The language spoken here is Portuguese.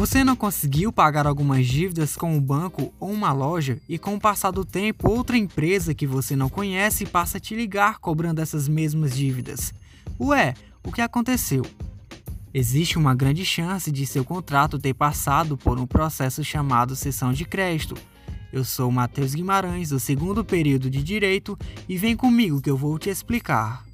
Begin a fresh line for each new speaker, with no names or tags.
Você não conseguiu pagar algumas dívidas com um banco ou uma loja e com o passar do tempo outra empresa que você não conhece passa a te ligar cobrando essas mesmas dívidas. Ué, o que aconteceu? Existe uma grande chance de seu contrato ter passado por um processo chamado sessão de crédito. Eu sou Matheus Guimarães, do segundo período de Direito, e vem comigo que eu vou te explicar.